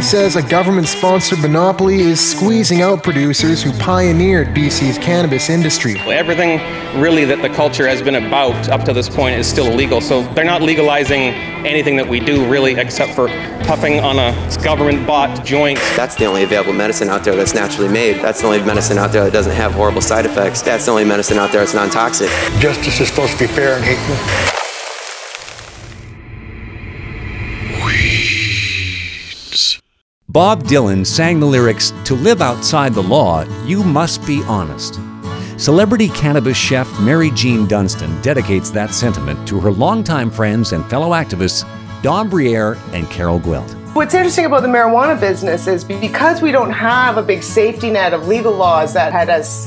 He says a government sponsored monopoly is squeezing out producers who pioneered BC's cannabis industry. Everything really that the culture has been about up to this point is still illegal, so they're not legalizing anything that we do really except for puffing on a government bought joint. That's the only available medicine out there that's naturally made. That's the only medicine out there that doesn't have horrible side effects. That's the only medicine out there that's non toxic. Justice is supposed to be fair and equal. Bob Dylan sang the lyrics To live outside the law, you must be honest. Celebrity cannabis chef Mary Jean Dunstan dedicates that sentiment to her longtime friends and fellow activists, Don Briere and Carol Gwilt. What's interesting about the marijuana business is because we don't have a big safety net of legal laws that had us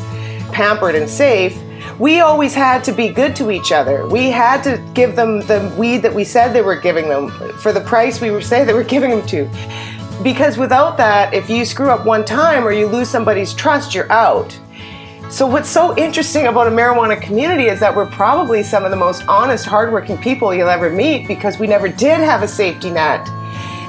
pampered and safe, we always had to be good to each other. We had to give them the weed that we said they were giving them for the price we were they were giving them to. Because without that, if you screw up one time or you lose somebody's trust, you're out. So, what's so interesting about a marijuana community is that we're probably some of the most honest, hardworking people you'll ever meet because we never did have a safety net.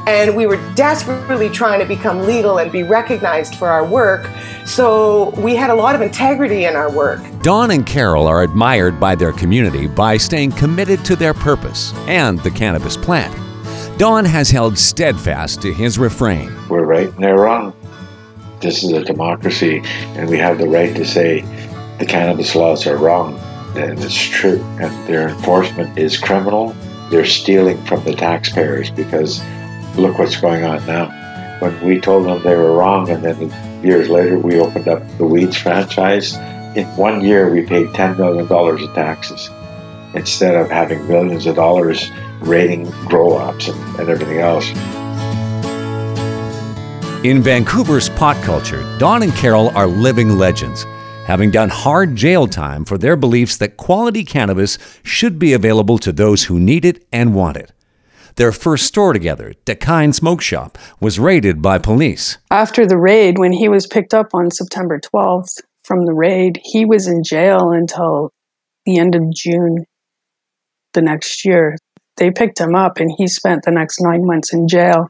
And we were desperately trying to become legal and be recognized for our work. So, we had a lot of integrity in our work. Don and Carol are admired by their community by staying committed to their purpose and the cannabis plant. Don has held steadfast to his refrain We're right and they're wrong. This is a democracy, and we have the right to say the cannabis laws are wrong, and it's true. And their enforcement is criminal. They're stealing from the taxpayers because look what's going on now. When we told them they were wrong, and then years later we opened up the Weeds franchise, in one year we paid $10 million in taxes instead of having millions of dollars rating grow ops and, and everything else. In Vancouver's pot culture, Don and Carol are living legends, having done hard jail time for their beliefs that quality cannabis should be available to those who need it and want it. Their first store together, Dakine Smoke Shop, was raided by police. After the raid, when he was picked up on September 12th from the raid, he was in jail until the end of June the next year. They picked him up and he spent the next nine months in jail.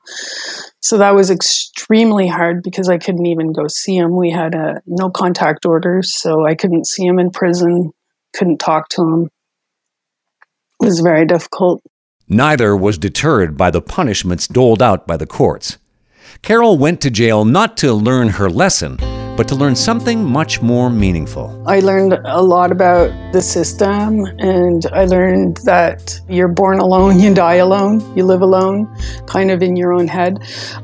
So that was extremely hard because I couldn't even go see him. We had a no contact orders, so I couldn't see him in prison, couldn't talk to him. It was very difficult. Neither was deterred by the punishments doled out by the courts. Carol went to jail not to learn her lesson, but to learn something much more meaningful. I learned a lot about the system, and I learned that you're born alone, you die alone, you live alone, kind of in your own head.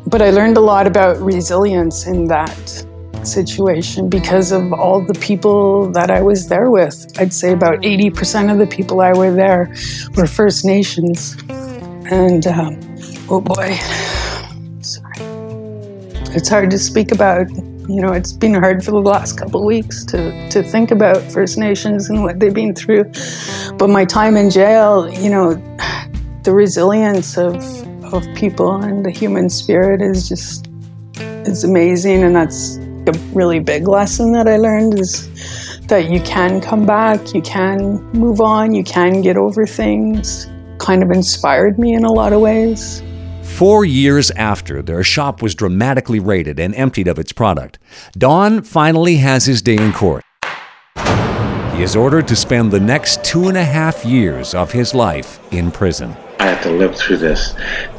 But I learned a lot about resilience in that situation because of all the people that I was there with. I'd say about 80% of the people I were there were First Nations. And um, oh boy, sorry. It's hard to speak about you know, it's been hard for the last couple of weeks to, to think about First Nations and what they've been through. But my time in jail, you know, the resilience of, of people and the human spirit is just, it's amazing. And that's a really big lesson that I learned is that you can come back, you can move on, you can get over things. Kind of inspired me in a lot of ways. Four years after their shop was dramatically raided and emptied of its product, Don finally has his day in court. He is ordered to spend the next two and a half years of his life in prison. I had to live through this.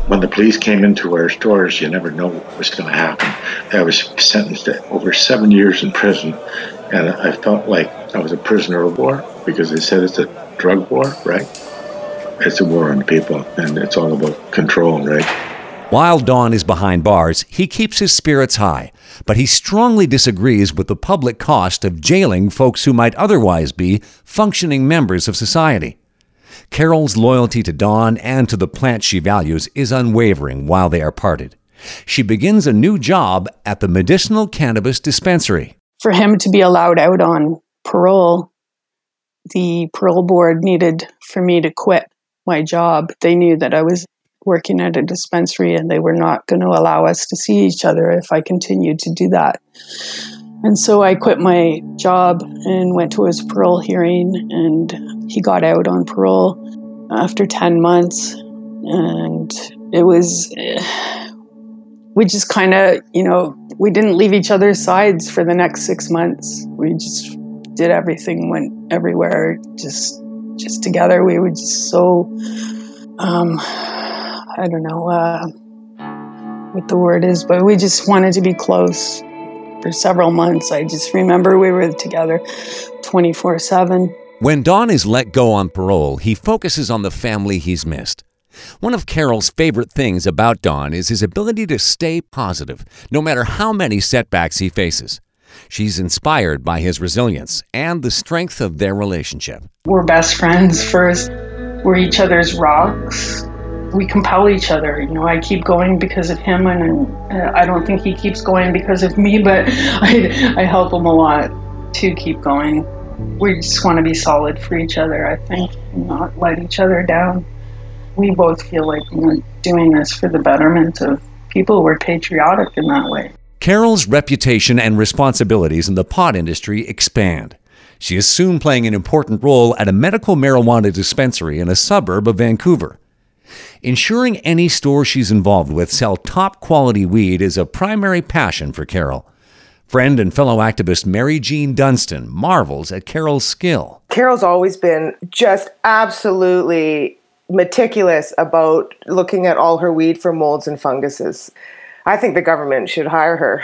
When the police came into our stores, you never know what was going to happen. I was sentenced to over seven years in prison, and I felt like I was a prisoner of war because they said it's a drug war, right? It's a war on people, and it's all about control, right? While Don is behind bars, he keeps his spirits high, but he strongly disagrees with the public cost of jailing folks who might otherwise be functioning members of society. Carol's loyalty to Don and to the plant she values is unwavering while they are parted. She begins a new job at the Medicinal Cannabis Dispensary. For him to be allowed out on parole, the parole board needed for me to quit my job. They knew that I was working at a dispensary and they were not going to allow us to see each other if I continued to do that. And so I quit my job and went to his parole hearing, and he got out on parole after 10 months. And it was we just kind of, you know, we didn't leave each other's sides for the next six months. We just did everything, went everywhere, just just together. We were just so, um, I don't know uh, what the word is, but we just wanted to be close for several months. I just remember we were together 24 7. When Don is let go on parole, he focuses on the family he's missed. One of Carol's favorite things about Don is his ability to stay positive, no matter how many setbacks he faces. She's inspired by his resilience and the strength of their relationship. We're best friends first. We're each other's rocks. We compel each other. You know, I keep going because of him, and uh, I don't think he keeps going because of me, but I, I help him a lot to keep going. We just want to be solid for each other, I think, and not let each other down we both feel like we're doing this for the betterment of people. We're patriotic in that way. Carol's reputation and responsibilities in the pot industry expand. She is soon playing an important role at a medical marijuana dispensary in a suburb of Vancouver. Ensuring any store she's involved with sell top quality weed is a primary passion for Carol. Friend and fellow activist Mary Jean Dunstan marvels at Carol's skill. Carol's always been just absolutely meticulous about looking at all her weed for molds and funguses. I think the government should hire her,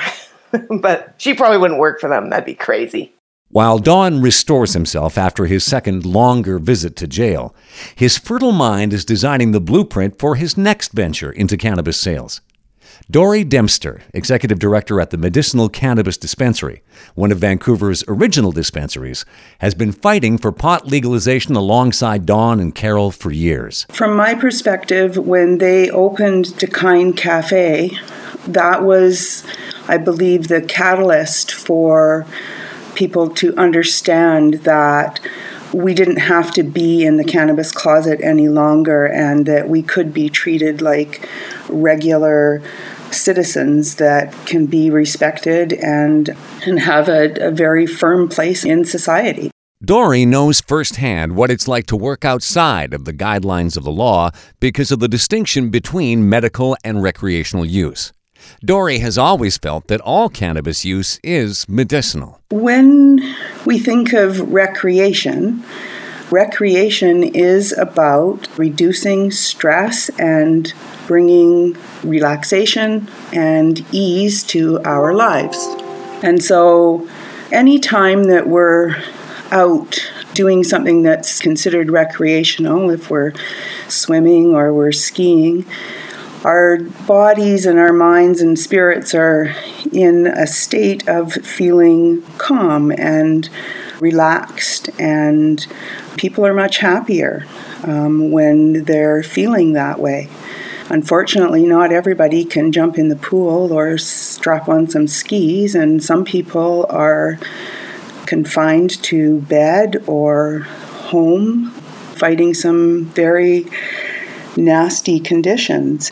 but she probably wouldn't work for them. That'd be crazy. While Don restores himself after his second longer visit to jail, his fertile mind is designing the blueprint for his next venture into cannabis sales. Dory Dempster, executive director at the Medicinal Cannabis Dispensary, one of Vancouver's original dispensaries, has been fighting for pot legalization alongside Don and Carol for years. From my perspective, when they opened Dakine Cafe, that was, I believe, the catalyst for people to understand that we didn't have to be in the cannabis closet any longer and that we could be treated like regular citizens that can be respected and, and have a, a very firm place in society. Dory knows firsthand what it's like to work outside of the guidelines of the law because of the distinction between medical and recreational use. Dori has always felt that all cannabis use is medicinal. When we think of recreation, recreation is about reducing stress and bringing relaxation and ease to our lives. And so, any time that we're out doing something that's considered recreational, if we're swimming or we're skiing, our bodies and our minds and spirits are in a state of feeling calm and relaxed, and people are much happier um, when they're feeling that way. Unfortunately, not everybody can jump in the pool or strap on some skis, and some people are confined to bed or home fighting some very nasty conditions.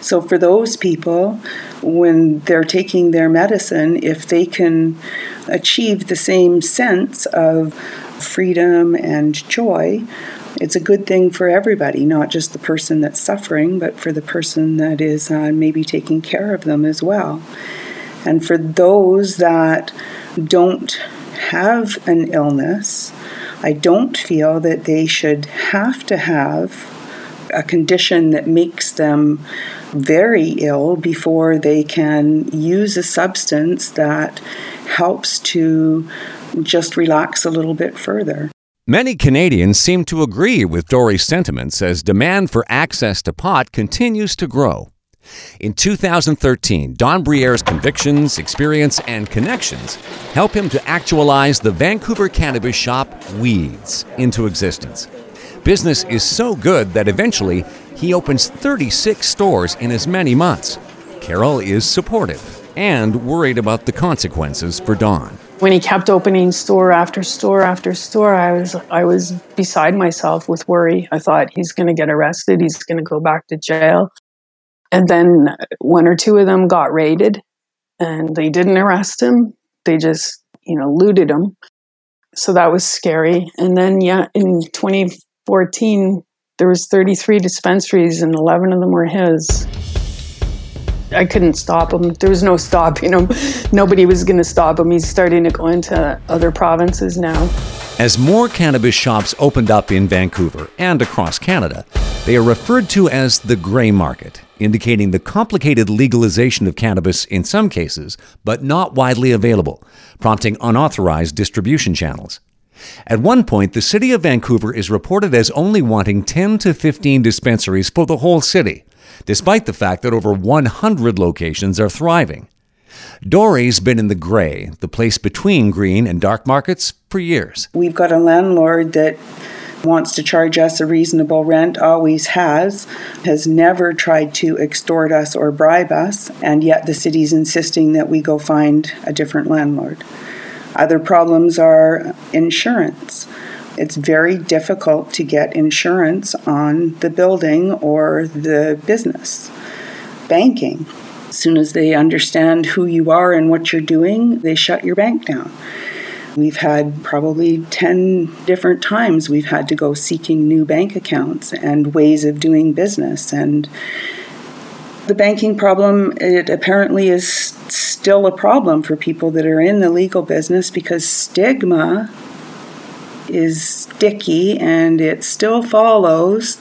So, for those people, when they're taking their medicine, if they can achieve the same sense of freedom and joy, it's a good thing for everybody, not just the person that's suffering, but for the person that is uh, maybe taking care of them as well. And for those that don't have an illness, I don't feel that they should have to have a condition that makes them very ill before they can use a substance that helps to just relax a little bit further. Many Canadians seem to agree with Dory's sentiments as demand for access to pot continues to grow. In 2013, Don Briere's convictions, experience, and connections help him to actualize the Vancouver cannabis shop Weeds into existence. Business is so good that eventually he opens 36 stores in as many months. Carol is supportive and worried about the consequences for Don when he kept opening store after store after store, I was I was beside myself with worry. I thought he's going to get arrested. He's going to go back to jail. And then one or two of them got raided, and they didn't arrest him. They just you know looted him. So that was scary. And then yeah, in 2014, there was 33 dispensaries, and 11 of them were his. I couldn't stop him. There was no stopping him. Nobody was going to stop him. He's starting to go into other provinces now. As more cannabis shops opened up in Vancouver and across Canada, they are referred to as the gray market, indicating the complicated legalization of cannabis in some cases, but not widely available, prompting unauthorized distribution channels. At one point, the city of Vancouver is reported as only wanting 10 to 15 dispensaries for the whole city, despite the fact that over 100 locations are thriving. Dory's been in the gray, the place between green and dark markets, for years. We've got a landlord that wants to charge us a reasonable rent, always has, has never tried to extort us or bribe us, and yet the city's insisting that we go find a different landlord. Other problems are insurance. It's very difficult to get insurance on the building or the business. Banking. As soon as they understand who you are and what you're doing, they shut your bank down. We've had probably 10 different times we've had to go seeking new bank accounts and ways of doing business. And the banking problem, it apparently is still a problem for people that are in the legal business because stigma is sticky and it still follows.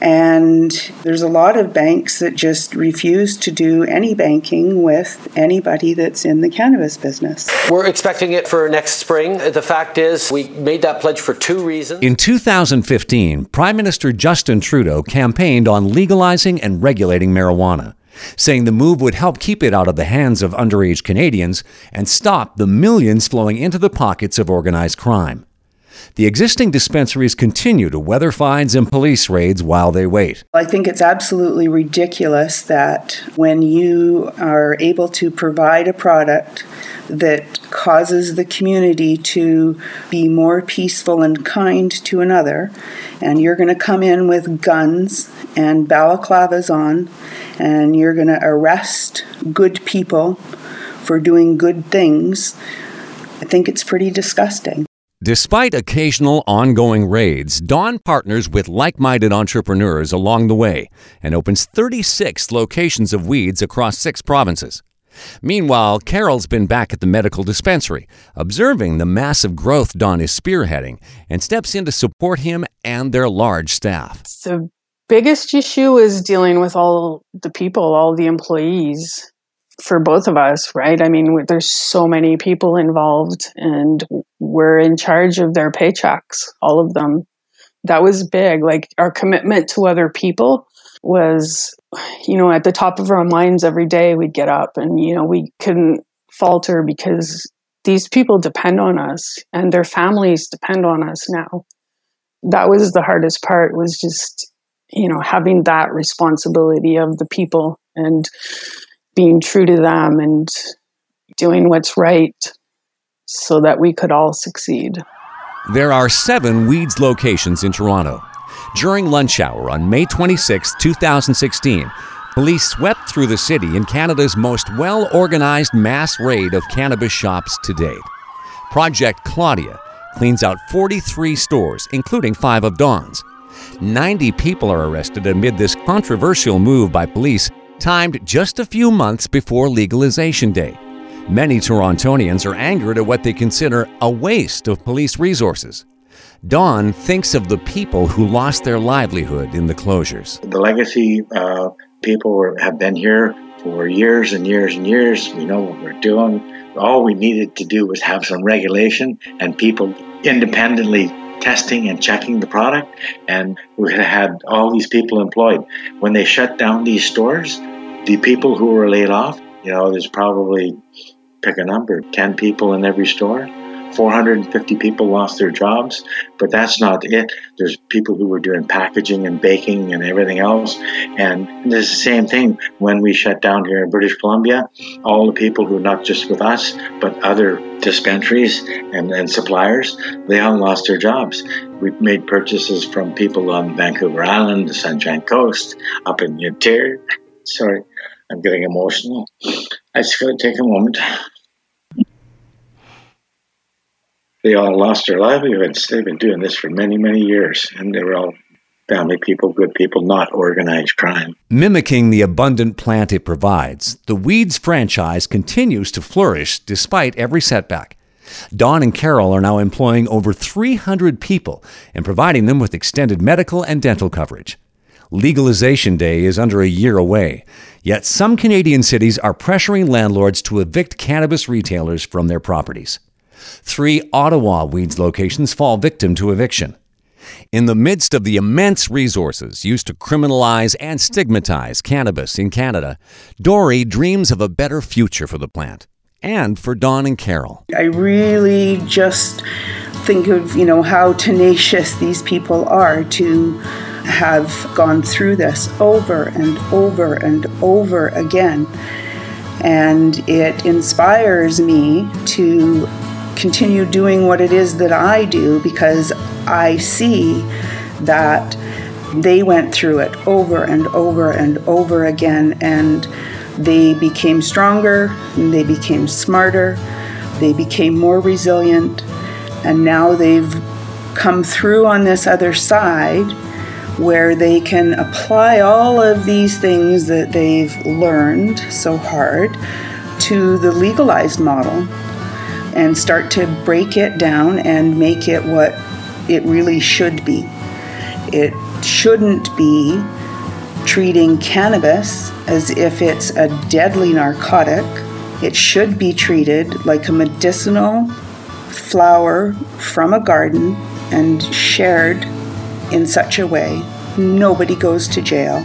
And there's a lot of banks that just refuse to do any banking with anybody that's in the cannabis business. We're expecting it for next spring. The fact is, we made that pledge for two reasons. In 2015, Prime Minister Justin Trudeau campaigned on legalizing and regulating marijuana, saying the move would help keep it out of the hands of underage Canadians and stop the millions flowing into the pockets of organized crime. The existing dispensaries continue to weather fines and police raids while they wait. I think it's absolutely ridiculous that when you are able to provide a product that causes the community to be more peaceful and kind to another, and you're going to come in with guns and balaclavas on, and you're going to arrest good people for doing good things, I think it's pretty disgusting. Despite occasional ongoing raids, Don partners with like minded entrepreneurs along the way and opens 36 locations of weeds across six provinces. Meanwhile, Carol's been back at the medical dispensary, observing the massive growth Don is spearheading, and steps in to support him and their large staff. The biggest issue is dealing with all the people, all the employees for both of us, right? I mean, there's so many people involved, and we're in charge of their paychecks, all of them. That was big. Like our commitment to other people was, you know, at the top of our minds every day. We'd get up and, you know, we couldn't falter because these people depend on us and their families depend on us now. That was the hardest part, was just, you know, having that responsibility of the people and being true to them and doing what's right so that we could all succeed. There are seven Weeds locations in Toronto. During lunch hour on May 26, 2016, police swept through the city in Canada's most well organized mass raid of cannabis shops to date. Project Claudia cleans out 43 stores, including five of Don's. 90 people are arrested amid this controversial move by police timed just a few months before legalization day. Many Torontonians are angered at what they consider a waste of police resources. Don thinks of the people who lost their livelihood in the closures. The legacy uh, people were, have been here for years and years and years. We know what we're doing. All we needed to do was have some regulation and people independently testing and checking the product, and we had all these people employed. When they shut down these stores, the people who were laid off, you know, there's probably, pick a number, 10 people in every store. 450 people lost their jobs, but that's not it. There's people who were doing packaging and baking and everything else. And it's the same thing when we shut down here in British Columbia. All the people who, not just with us, but other dispensaries and, and suppliers, they all lost their jobs. We've made purchases from people on Vancouver Island, the Sunshine Coast, up in the interior. Sorry, I'm getting emotional. I just got to take a moment. They all lost their livelihoods. They've been doing this for many, many years, and they were all family people, good people, not organized crime. Mimicking the abundant plant it provides, the Weeds franchise continues to flourish despite every setback. Don and Carol are now employing over 300 people and providing them with extended medical and dental coverage. Legalization Day is under a year away, yet some Canadian cities are pressuring landlords to evict cannabis retailers from their properties. Three Ottawa Weeds locations fall victim to eviction. In the midst of the immense resources used to criminalize and stigmatize cannabis in Canada, Dory dreams of a better future for the plant and for Don and Carol. I really just think of, you know, how tenacious these people are to have gone through this over and over and over again. And it inspires me to continue doing what it is that I do because I see that they went through it over and over and over again and they became stronger, they became smarter, they became more resilient, and now they've come through on this other side where they can apply all of these things that they've learned so hard to the legalized model and start to break it down and make it what it really should be. It shouldn't be treating cannabis as if it's a deadly narcotic. It should be treated like a medicinal flower from a garden and shared in such a way nobody goes to jail,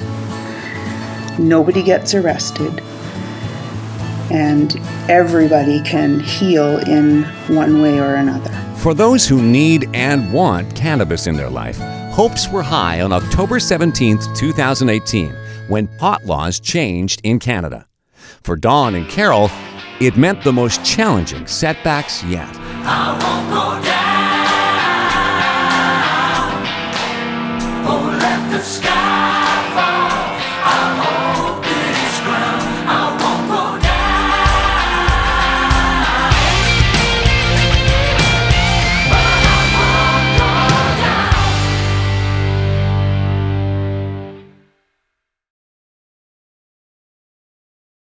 nobody gets arrested, and everybody can heal in one way or another. For those who need and want cannabis in their life, hopes were high on October 17, 2018, when pot laws changed in Canada. For Don and Carol, it meant the most challenging setbacks yet.